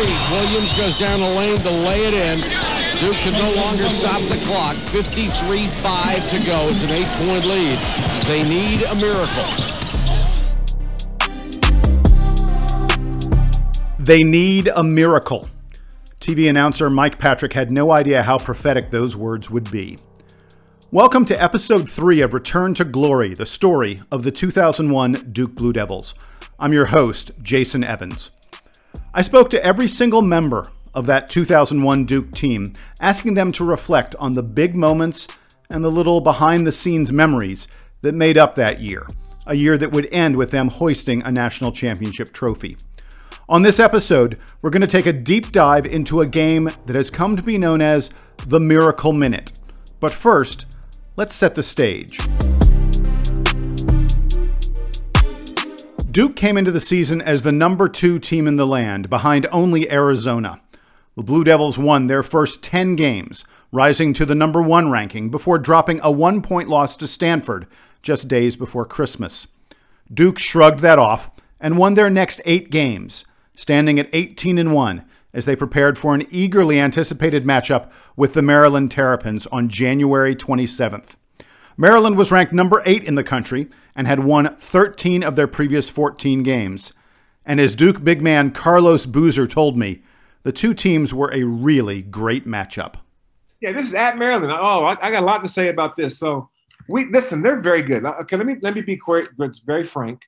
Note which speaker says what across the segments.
Speaker 1: seat. Williams goes down the lane to lay it in. Duke can no longer stop the clock. 53-5 to go. It's an eight-point lead. They need a miracle.
Speaker 2: They need a miracle. TV announcer Mike Patrick had no idea how prophetic those words would be. Welcome to episode 3 of Return to Glory, the story of the 2001 Duke Blue Devils. I'm your host, Jason Evans. I spoke to every single member of that 2001 Duke team, asking them to reflect on the big moments and the little behind the scenes memories that made up that year, a year that would end with them hoisting a national championship trophy. On this episode, we're going to take a deep dive into a game that has come to be known as the Miracle Minute. But first, Let's set the stage. Duke came into the season as the number two team in the land, behind only Arizona. The Blue Devils won their first 10 games, rising to the number one ranking before dropping a one point loss to Stanford just days before Christmas. Duke shrugged that off and won their next eight games, standing at 18 and 1 as they prepared for an eagerly anticipated matchup with the Maryland Terrapins on January 27th. Maryland was ranked number 8 in the country and had won 13 of their previous 14 games. And as Duke big man Carlos Boozer told me, the two teams were a really great matchup.
Speaker 3: Yeah, this is at Maryland. Oh, I, I got a lot to say about this. So, we listen. They're very good. Okay, let me let me be quite, very frank,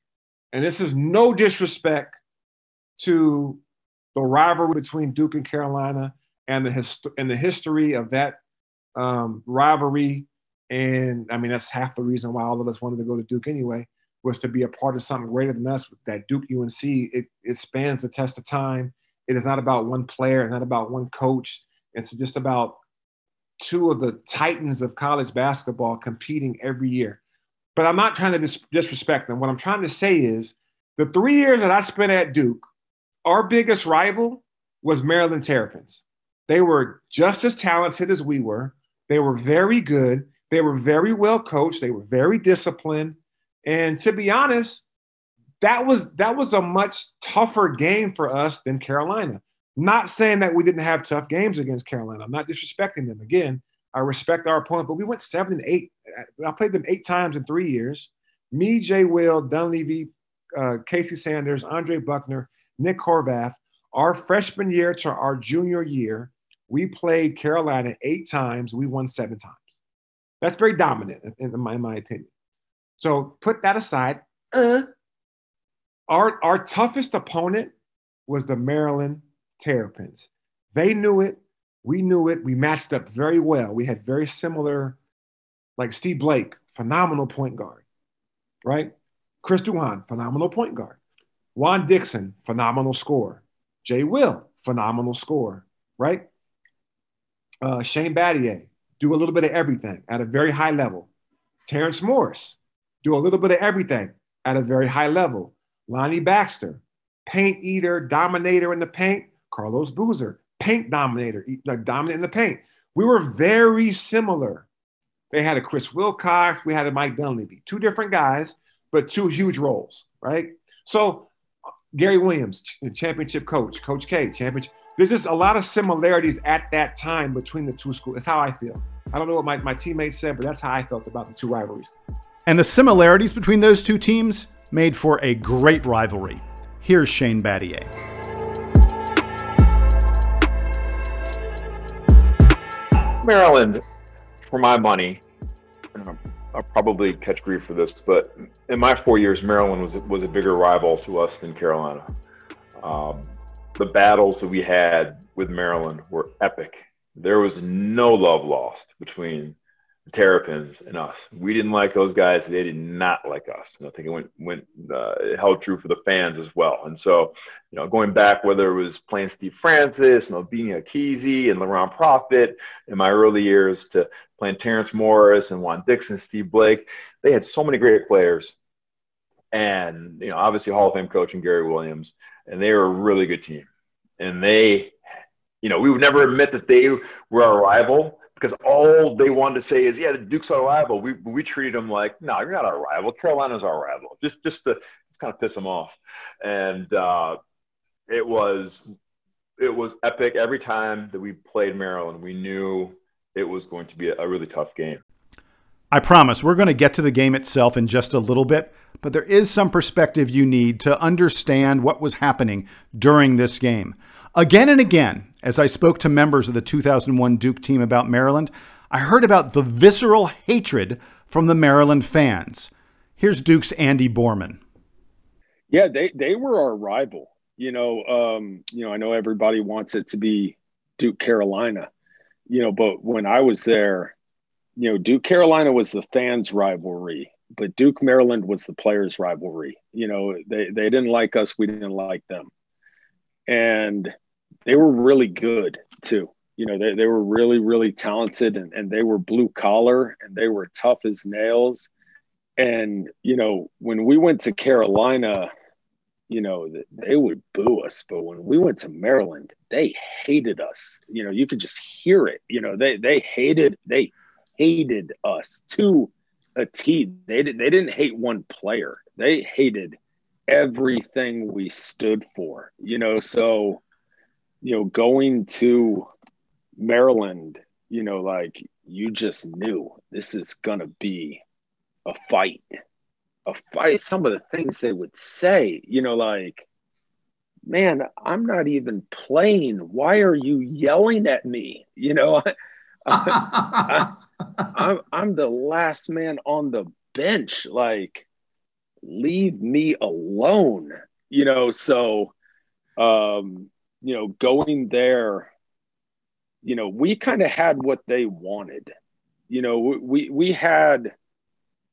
Speaker 3: and this is no disrespect to the rivalry between Duke and Carolina and the hist- and the history of that um, rivalry. And I mean, that's half the reason why all of us wanted to go to Duke anyway, was to be a part of something greater than us. That Duke UNC, it, it spans the test of time. It is not about one player, it's not about one coach. It's just about two of the titans of college basketball competing every year. But I'm not trying to dis- disrespect them. What I'm trying to say is the three years that I spent at Duke, our biggest rival was Maryland Terrapins. They were just as talented as we were. They were very good. They were very well coached. They were very disciplined. And to be honest, that was that was a much tougher game for us than Carolina. Not saying that we didn't have tough games against Carolina. I'm not disrespecting them. Again, I respect our opponent, but we went seven and eight. I played them eight times in three years. Me, Jay Will, Dunleavy, uh, Casey Sanders, Andre Buckner, Nick Horvath, our freshman year to our junior year, we played Carolina eight times. We won seven times. That's very dominant, in my, in my opinion. So put that aside. Uh, our, our toughest opponent was the Maryland Terrapins. They knew it. We knew it. We matched up very well. We had very similar, like Steve Blake, phenomenal point guard, right? Chris Duhon, phenomenal point guard. Juan Dixon, phenomenal score. Jay Will, phenomenal score, right? Uh, Shane Battier, do a little bit of everything at a very high level. Terrence Morris, do a little bit of everything at a very high level. Lonny Baxter, paint eater, dominator in the paint. Carlos Boozer, paint dominator, like dominant in the paint. We were very similar. They had a Chris Wilcox, we had a Mike Dunleavy, two different guys, but two huge roles, right? So Gary Williams, championship coach, Coach K, championship. There's just a lot of similarities at that time between the two schools. That's how I feel. I don't know what my, my teammates said, but that's how I felt about the two rivalries.
Speaker 2: And the similarities between those two teams made for a great rivalry. Here's Shane Battier.
Speaker 4: Maryland, for my money, I'll probably catch grief for this, but in my four years, Maryland was was a bigger rival to us than Carolina. Um, the battles that we had with Maryland were epic. There was no love lost between the Terrapins and us. We didn't like those guys; they did not like us. And I think it went went uh, it held true for the fans as well. And so, you know, going back, whether it was playing Steve Francis and Obinna Ekezie and Laron Profit in my early years to playing Terrence Morris and Juan Dixon, Steve Blake. They had so many great players. And, you know, obviously Hall of Fame coach and Gary Williams. And they were a really good team. And they, you know, we would never admit that they were our rival because all they wanted to say is, yeah, the Duke's our rival. We, we treated them like, no, you're not our rival. Carolina's our rival. Just, just to just kind of piss them off. And uh, it was it was epic. Every time that we played Maryland, we knew it was going to be a really tough game.
Speaker 2: I promise we're going to get to the game itself in just a little bit, but there is some perspective you need to understand what was happening during this game. Again and again, as I spoke to members of the 2001 Duke team about Maryland, I heard about the visceral hatred from the Maryland fans. Here's Duke's Andy Borman.
Speaker 5: Yeah, they, they were our rival. You know, um, you know, I know everybody wants it to be Duke Carolina, you know, but when I was there, you know, Duke Carolina was the fans' rivalry, but Duke Maryland was the players' rivalry. You know, they they didn't like us, we didn't like them, and they were really good too. You know, they, they were really, really talented and, and they were blue collar and they were tough as nails. And, you know, when we went to Carolina, you know, they would boo us. But when we went to Maryland, they hated us. You know, you could just hear it. You know, they they hated, they hated us to a T. They did, they didn't hate one player. They hated everything we stood for. You know, so you know, going to Maryland, you know, like you just knew this is gonna be a fight. A fight. Some of the things they would say, you know, like, man, I'm not even playing. Why are you yelling at me? You know, I, I'm, I'm the last man on the bench. Like, leave me alone. You know, so um, you know, going there, you know, we kind of had what they wanted. You know, we we had,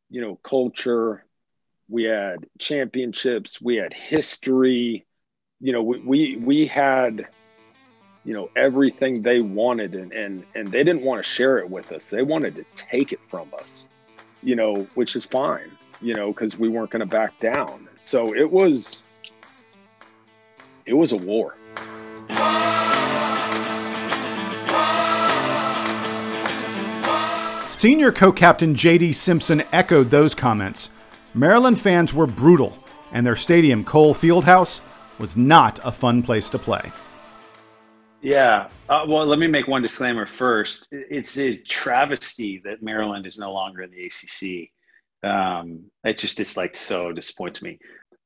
Speaker 5: you know, culture, we had championships, we had history. You know, we we, we had you know everything they wanted and and and they didn't want to share it with us they wanted to take it from us you know which is fine you know because we weren't going to back down so it was it was a war
Speaker 2: Senior co captain J.D. Simpson echoed those comments. Maryland fans were brutal, and their stadium, Cole Fieldhouse, was not a fun place to play.
Speaker 6: Yeah. Uh, well, let me make one disclaimer first. It's a travesty that Maryland is no longer in the ACC. Um, it just is like so disappoints me.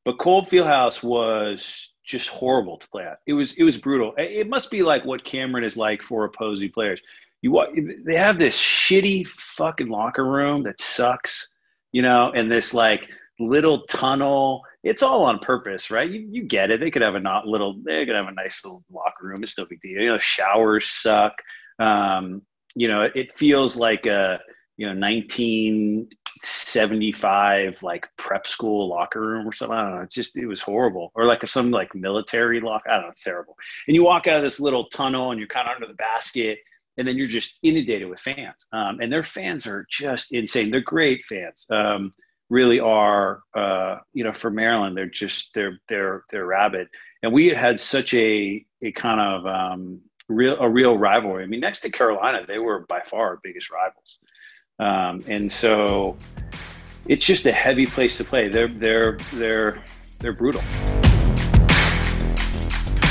Speaker 6: But Cole Fieldhouse was just horrible to play at. It was it was brutal. It must be like what Cameron is like for opposing players. You they have this shitty fucking locker room that sucks, you know, and this like little tunnel. It's all on purpose, right? You, you get it. They could have a not little. They could have a nice little locker room. It's no big deal. You know, showers suck. Um, you know, it feels like a you know 19 75 like prep school locker room or something. I don't know. It just it was horrible. Or like some like military lock. I don't know. It's terrible. And you walk out of this little tunnel and you're kind of under the basket, and then you're just inundated with fans. Um, and their fans are just insane. They're great fans. Um, really are. Uh, you know, for Maryland, they're just they're they're they're rabid. And we had such a a kind of um, real a real rivalry. I mean, next to Carolina, they were by far our biggest rivals. Um, and so it's just a heavy place to play. They're they're they're they're brutal.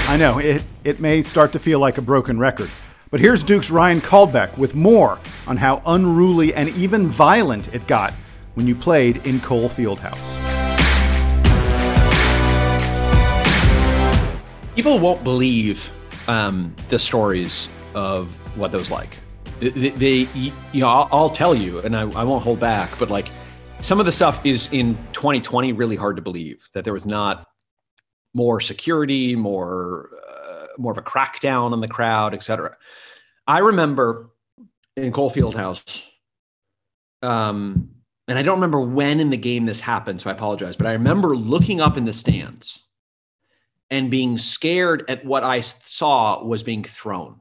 Speaker 2: I know it it may start to feel like a broken record. But here's Duke's Ryan Caldbeck with more on how unruly and even violent it got when you played in Cole Fieldhouse.
Speaker 7: People won't believe um, the stories of what those like. They, they you know, I'll, I'll, tell you, and I, I won't hold back, but like some of the stuff is in 2020 really hard to believe that there was not more security, more uh, more of a crackdown on the crowd, et cetera. I remember in Cole Fieldhouse, um, and I don't remember when in the game this happened, so I apologize, but I remember looking up in the stands and being scared at what I saw was being thrown.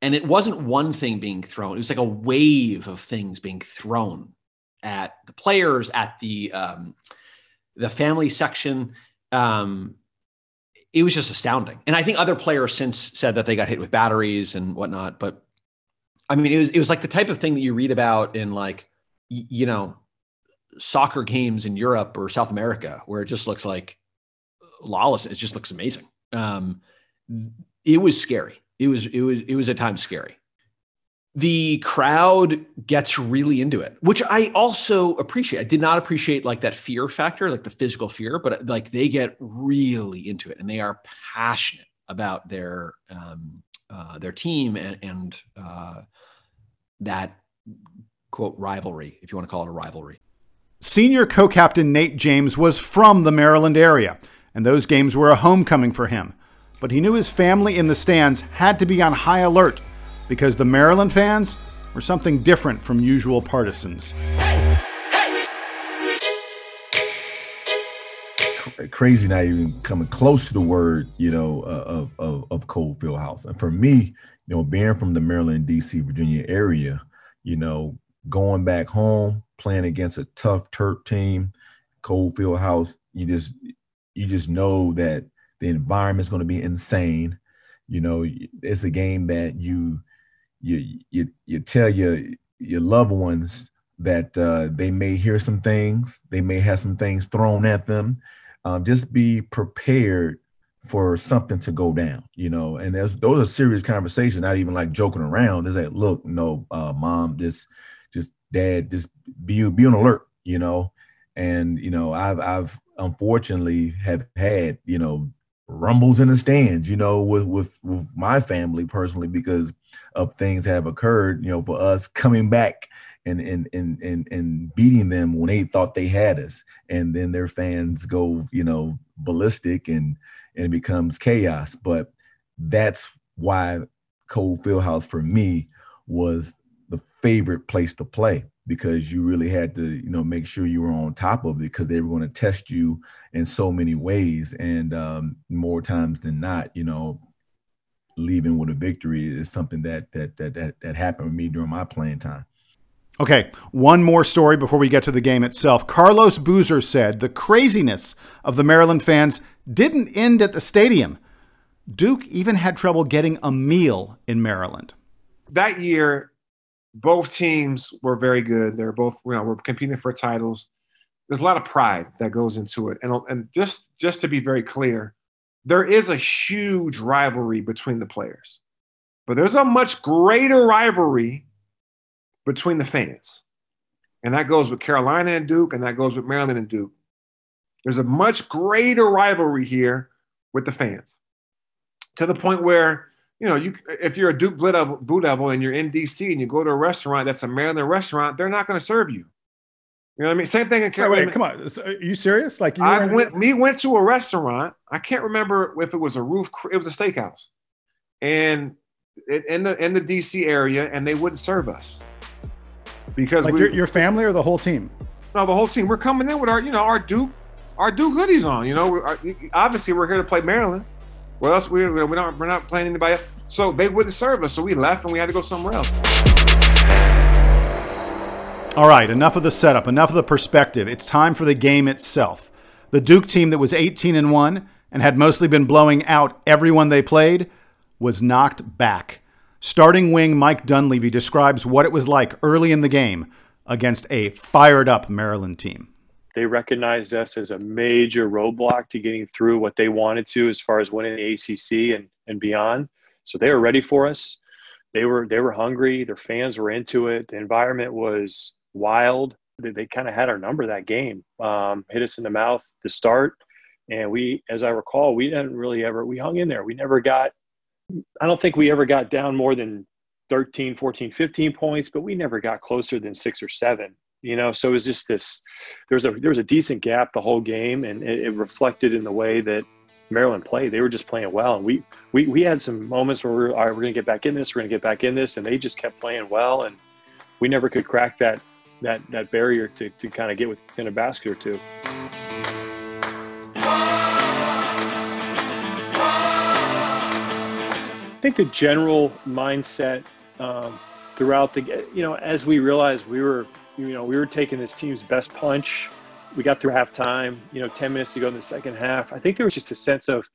Speaker 7: And it wasn't one thing being thrown. It was like a wave of things being thrown at the players at the um, the family section. Um, it was just astounding. And i think other players since said that they got hit with batteries and whatnot but i mean it was it was like the type of thing that you read about in like you know soccer games in europe or south america where it just looks like lawless it just looks amazing um, it was scary. It was it was it was at times scary. The crowd gets really into it, which I also appreciate. I did not appreciate like that fear factor, like the physical fear, but like they get really into it and they are passionate about their um, uh, their team and, and uh, that quote rivalry, if you want to call it a rivalry.
Speaker 2: Senior co captain Nate James was from the Maryland area, and those games were a homecoming for him. But he knew his family in the stands had to be on high alert because the Maryland fans were something different from usual partisans.
Speaker 8: Crazy, not even coming close to the word, you know, uh, of, of, of Cole Fieldhouse. And for me, you know, being from the Maryland, D.C., Virginia area, you know, going back home, playing against a tough Terp team, Cole Fieldhouse, you just you just know that the environment's going to be insane. You know, it's a game that you you you you tell your your loved ones that uh, they may hear some things, they may have some things thrown at them. Um, just be prepared for something to go down, you know. And those are serious conversations, not even like joking around. It's like, look, no, uh, mom, this just dad, just be be on alert, you know. And you know, I've I've unfortunately have had you know rumbles in the stands, you know, with with with my family personally because of things have occurred, you know, for us coming back and and and and and beating them when they thought they had us, and then their fans go, you know, ballistic and and it becomes chaos. But that's why Cole Fieldhouse for me was the favorite place to play because you really had to, you know, make sure you were on top of it because they were going to test you in so many ways. And um, more times than not, you know, leaving with a victory is something that that that that, that happened with me during my playing time.
Speaker 2: Okay, one more story before we get to the game itself. Carlos Boozer said the craziness of the Maryland fans didn't end at the stadium. Duke even had trouble getting a meal in Maryland.
Speaker 3: That year, both teams were very good. They're both, you know, we're competing for titles. There's a lot of pride that goes into it, and and just just to be very clear, there is a huge rivalry between the players, but there's a much greater rivalry between the fans, and that goes with Carolina and Duke, and that goes with Maryland and Duke. There's a much greater rivalry here with the fans, to the point where you know, you if you're a Duke Blue Devil, and you're in DC and you go to a restaurant that's a Maryland restaurant, they're not going to serve you. You know what I mean? Same thing in
Speaker 2: Carolina. Wait, come on. Are you serious? Like you
Speaker 3: I went, me went to a restaurant. I can't remember if it was a roof. It was a steakhouse, and it, in the in the DC area, and they wouldn't serve us
Speaker 2: because like we, your, your family or the whole team.
Speaker 3: No, the whole team. We're coming in with our you know our Duke our Duke goodies on. You know, our, obviously we're here to play Maryland. What else? We, we're not we're not playing anybody. Else. So they wouldn't serve us. So we left and we had to go somewhere else.
Speaker 2: All right, enough of the setup, enough of the perspective. It's time for the game itself. The Duke team that was 18 and 1 and had mostly been blowing out everyone they played was knocked back. Starting wing Mike Dunleavy describes what it was like early in the game against a fired up Maryland team.
Speaker 9: They recognized us as a major roadblock to getting through what they wanted to as far as winning the ACC and, and beyond. So they were ready for us. They were they were hungry. Their fans were into it. The environment was wild. They, they kind of had our number that game. Um, hit us in the mouth to start, and we, as I recall, we didn't really ever we hung in there. We never got. I don't think we ever got down more than 13, 14, 15 points, but we never got closer than six or seven you know? So it was just this there was a there was a decent gap the whole game and it, it, reflected in the way that maryland played. They were just playing well and we we, we had some moments where we're going to get back in this we're to get back in this and they just kept playing well and we never could crack that that that barrier to, to kind of get within a basket or two. I think the general mindset um, throughout the you know as we realized we were you know, we were taking this team's best punch. We got through halftime, you know, 10 minutes to go in the second half. I think there was just a sense of,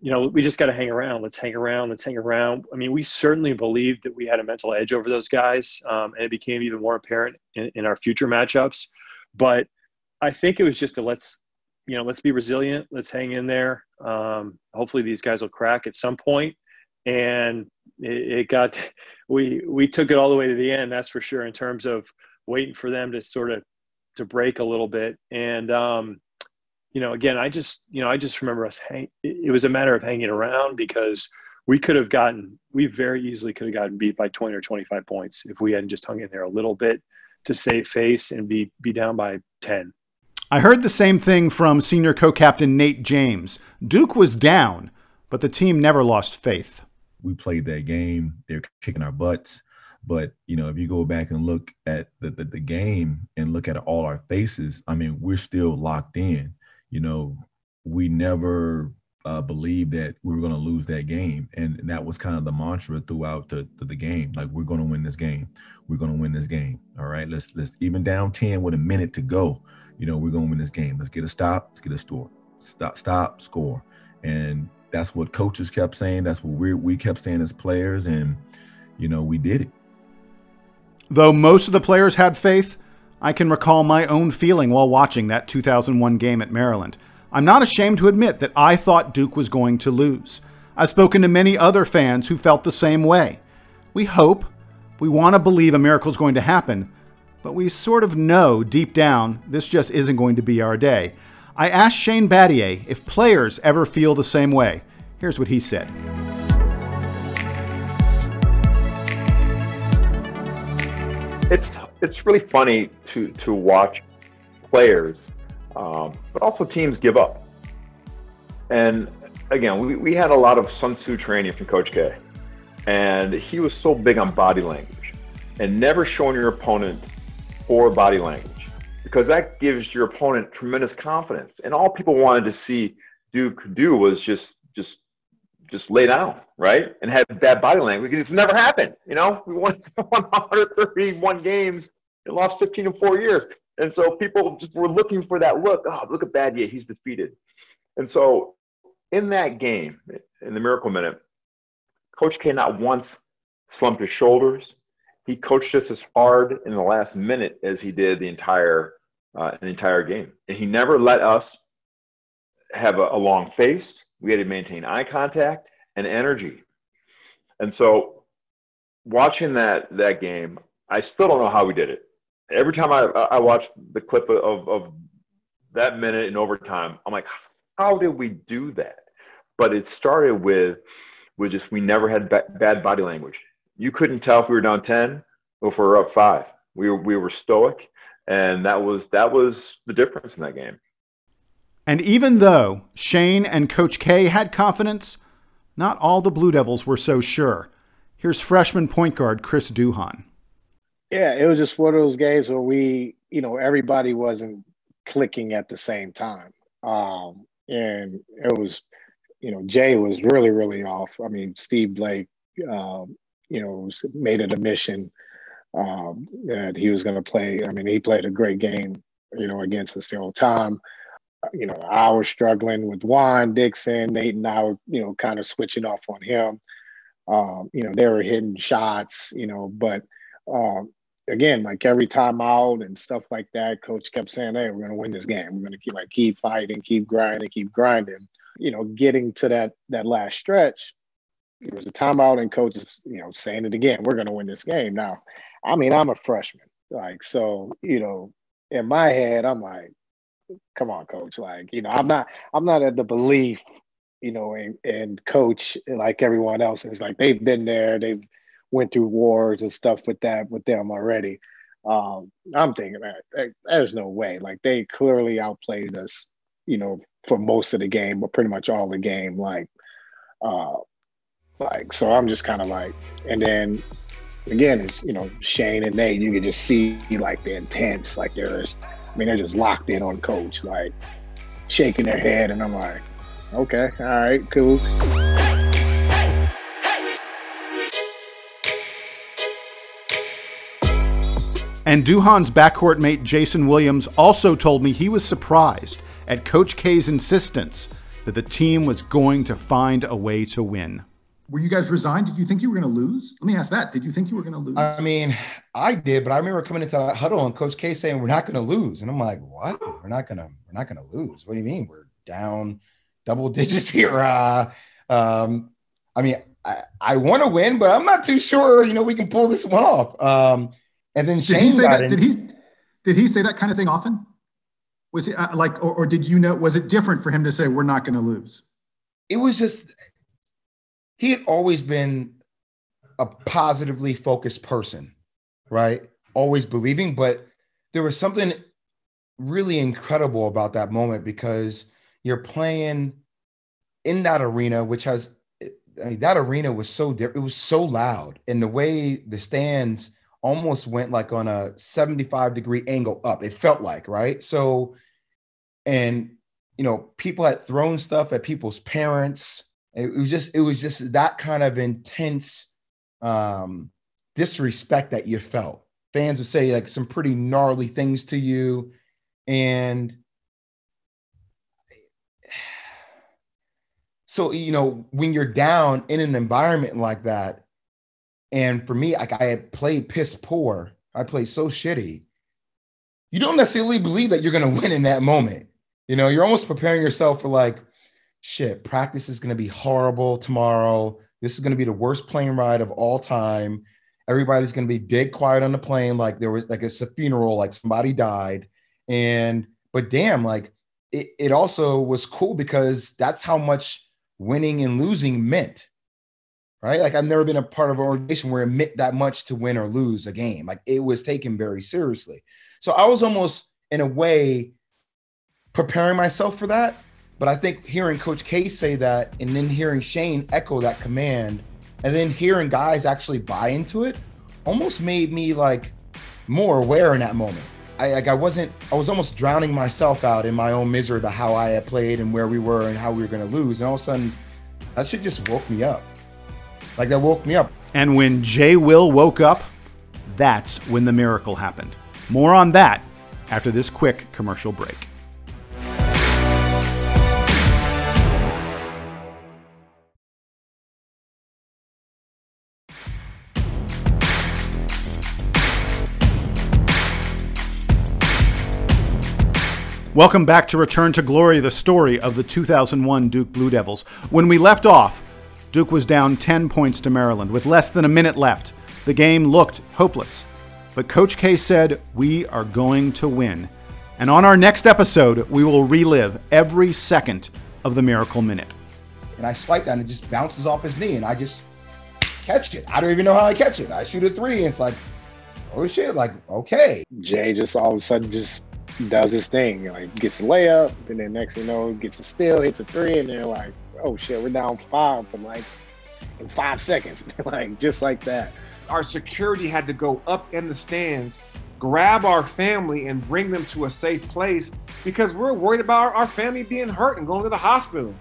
Speaker 9: you know, we just got to hang around. Let's hang around. Let's hang around. I mean, we certainly believed that we had a mental edge over those guys, um, and it became even more apparent in, in our future matchups. But I think it was just a let's, you know, let's be resilient. Let's hang in there. Um, hopefully, these guys will crack at some point. and it, it got we we took it all the way to the end. That's for sure. In terms of waiting for them to sort of to break a little bit, and um, you know, again, I just you know I just remember us hang. It was a matter of hanging around because we could have gotten we very easily could have gotten beat by 20 or 25 points if we hadn't just hung in there a little bit to save face and be be down by 10
Speaker 2: I heard the same thing from senior co-captain Nate James. Duke was down, but the team never lost faith.
Speaker 8: We played that game. They're kicking our butts. But you know, if you go back and look at the, the, the game and look at all our faces, I mean, we're still locked in. You know, we never uh, believed that we were going to lose that game, and that was kind of the mantra throughout the, the, the game. Like we're going to win this game. We're going to win this game. All right, let's let's even down ten with a minute to go. You know, we're going to win this game. Let's get a stop. Let's get a score. Stop, stop, score. And that's what coaches kept saying. That's what we we kept saying as players, and you know, we did it.
Speaker 2: Though most of the players had faith, I can recall my own feeling while watching that 2001 game at Maryland. I'm not ashamed to admit that I thought Duke was going to lose. I've spoken to many other fans who felt the same way. We hope, we want to believe a miracle is going to happen, but we sort of know deep down this just isn't going to be our day. I asked Shane Battier if players ever feel the same way. Here's what he said.
Speaker 4: It's it's really funny to to watch players um, but also teams give up. And again, we, we had a lot of Sun Tzu training from Coach K, and he was so big on body language and never showing your opponent poor body language because that gives your opponent tremendous confidence. And all people wanted to see Duke do was just just just lay down, right, and have bad body language. It's never happened. You know, we won 131 games and lost 15 in four years. And so people just were looking for that look. Oh, look at Battier, he's defeated. And so in that game, in the Miracle Minute, Coach K not once slumped his shoulders. He coached us as hard in the last minute as he did the entire uh, the entire game, and he never let us have a, a long face. We had to maintain eye contact and energy. And so, watching that that game, I still don't know how we did it every time I, I watch the clip of, of that minute in overtime, I'm like, how did we do that? But it started with, with just, we never had ba- bad body language. You couldn't tell if we were down 10 or if we were up five. We were, we were stoic. And that was, that was the difference in that game.
Speaker 2: And even though Shane and Coach K had confidence, not all the Blue Devils were so sure. Here's freshman point guard Chris Duhon.
Speaker 10: Yeah, it was just one of those games where we, you know, everybody wasn't clicking at the same time. Um, and it was, you know, Jay was really, really off. I mean, Steve Blake, um, you know, made it a mission um, that he was going to play. I mean, he played a great game, you know, against us the whole time. You know, I was struggling with Juan Dixon. Nate and I were, you know, kind of switching off on him. Um, you know, they were hitting shots, you know, but um, again, like every time out and stuff like that, coach kept saying, Hey, we're gonna win this game. We're gonna keep like keep fighting, keep grinding, keep grinding. You know, getting to that that last stretch, it was a timeout and coach is, you know, saying it again, we're gonna win this game. Now, I mean, I'm a freshman. Like, so, you know, in my head, I'm like, come on, coach. Like, you know, I'm not I'm not at the belief, you know, and, and coach like everyone else is like they've been there, they've went through wars and stuff with that with them already. Um, I'm thinking that there's no way. Like they clearly outplayed us, you know, for most of the game, but pretty much all the game. Like, uh, like so, I'm just kind of like, and then again, it's you know Shane and Nate. You can just see like the intense, like I mean, they're just locked in on coach, like shaking their head, and I'm like, okay, all right, cool.
Speaker 2: And Duhon's backcourt mate Jason Williams also told me he was surprised at Coach K's insistence that the team was going to find a way to win.
Speaker 11: Were you guys resigned? Did you think you were going to lose? Let me ask that. Did you think you were going to lose?
Speaker 12: I mean, I did, but I remember coming into that huddle and Coach K saying we're not going to lose, and I'm like, what? We're not going to. We're not going to lose. What do you mean? We're down double digits here. Uh, um, I mean, I, I want to win, but I'm not too sure, you know, we can pull this one off. Um, and then
Speaker 11: Did
Speaker 12: Shane
Speaker 11: he say that?
Speaker 12: in.
Speaker 11: Did he? Did he say that kind of thing often? Was he uh, like, or, or did you know? Was it different for him to say we're not going to lose?
Speaker 12: it was just he had always been a positively focused person, right? Always believing, but there was something really incredible about that moment because you're playing in that arena, which has I mean, that arena was so different. It was so loud, and the way the stands almost went like on a 75 degree angle up. It felt like right. So, and you know, people had thrown stuff at people's parents. It was just, it was just that kind of intense um, disrespect that you felt. Fans would say like some pretty gnarly things to you, and so you know when you're down in an environment like that and for me like i had played piss poor i played so shitty you don't necessarily believe that you're going to win in that moment you know you're almost preparing yourself for like shit practice is going to be horrible tomorrow. This is going to be the worst plane ride of all time. Everybody's going to be dead quiet on the plane like there was like it's a funeral like somebody died. And but damn like it, it also was cool because that's how much winning and losing meant right? Like i've never been a part of an organization where it meant that much to win or lose a game. Like it was taken very seriously. So i was almost in a way preparing myself for that but i think hearing coach k say that and then hearing shane echo that command and then hearing guys actually buy into it almost made me like more aware in that moment I like I wasn't I was almost drowning myself out in my own misery about how I had played and where we were and how we were gonna lose. And all of a sudden that shit just woke me up. Like that woke me up.
Speaker 2: And when Jay Will woke up, that's when the miracle happened. More on that after this quick commercial break. Welcome back to Return to Glory, the story of the 2001 Duke Blue Devils. When we left off, Duke was down 10 points to Maryland with less than a minute left. The game looked hopeless. But Coach K said, We are going to win. And on our next episode, we will relive every second of the Miracle Minute.
Speaker 12: And I swipe that and it just bounces off his knee and I just catch it. I don't even know how I catch it. I shoot a three and it's like, oh shit, like, okay.
Speaker 10: Jay just all of a sudden just does his thing, like gets a layup, and then next thing you know, gets a steal, hits a three, and they're like, oh shit, we're down five from like in five seconds, like just like that.
Speaker 3: Our security had to go up in the stands, grab our family, and bring them to a safe place because we're worried about our, our family being hurt and going to the hospital.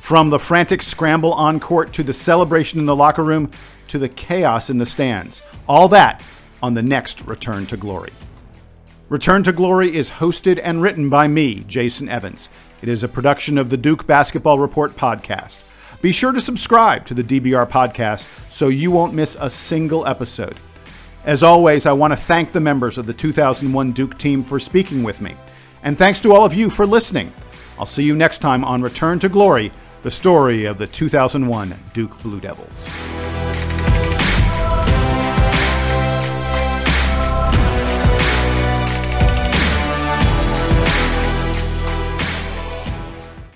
Speaker 2: From the frantic scramble on court to the celebration in the locker room to the chaos in the stands. All that on the next Return to Glory. Return to Glory is hosted and written by me, Jason Evans. It is a production of the Duke Basketball Report podcast. Be sure to subscribe to the DBR podcast so you won't miss a single episode. As always, I want to thank the members of the 2001 Duke team for speaking with me. And thanks to all of you for listening. I'll see you next time on Return to Glory, the story of the 2001 Duke Blue Devils.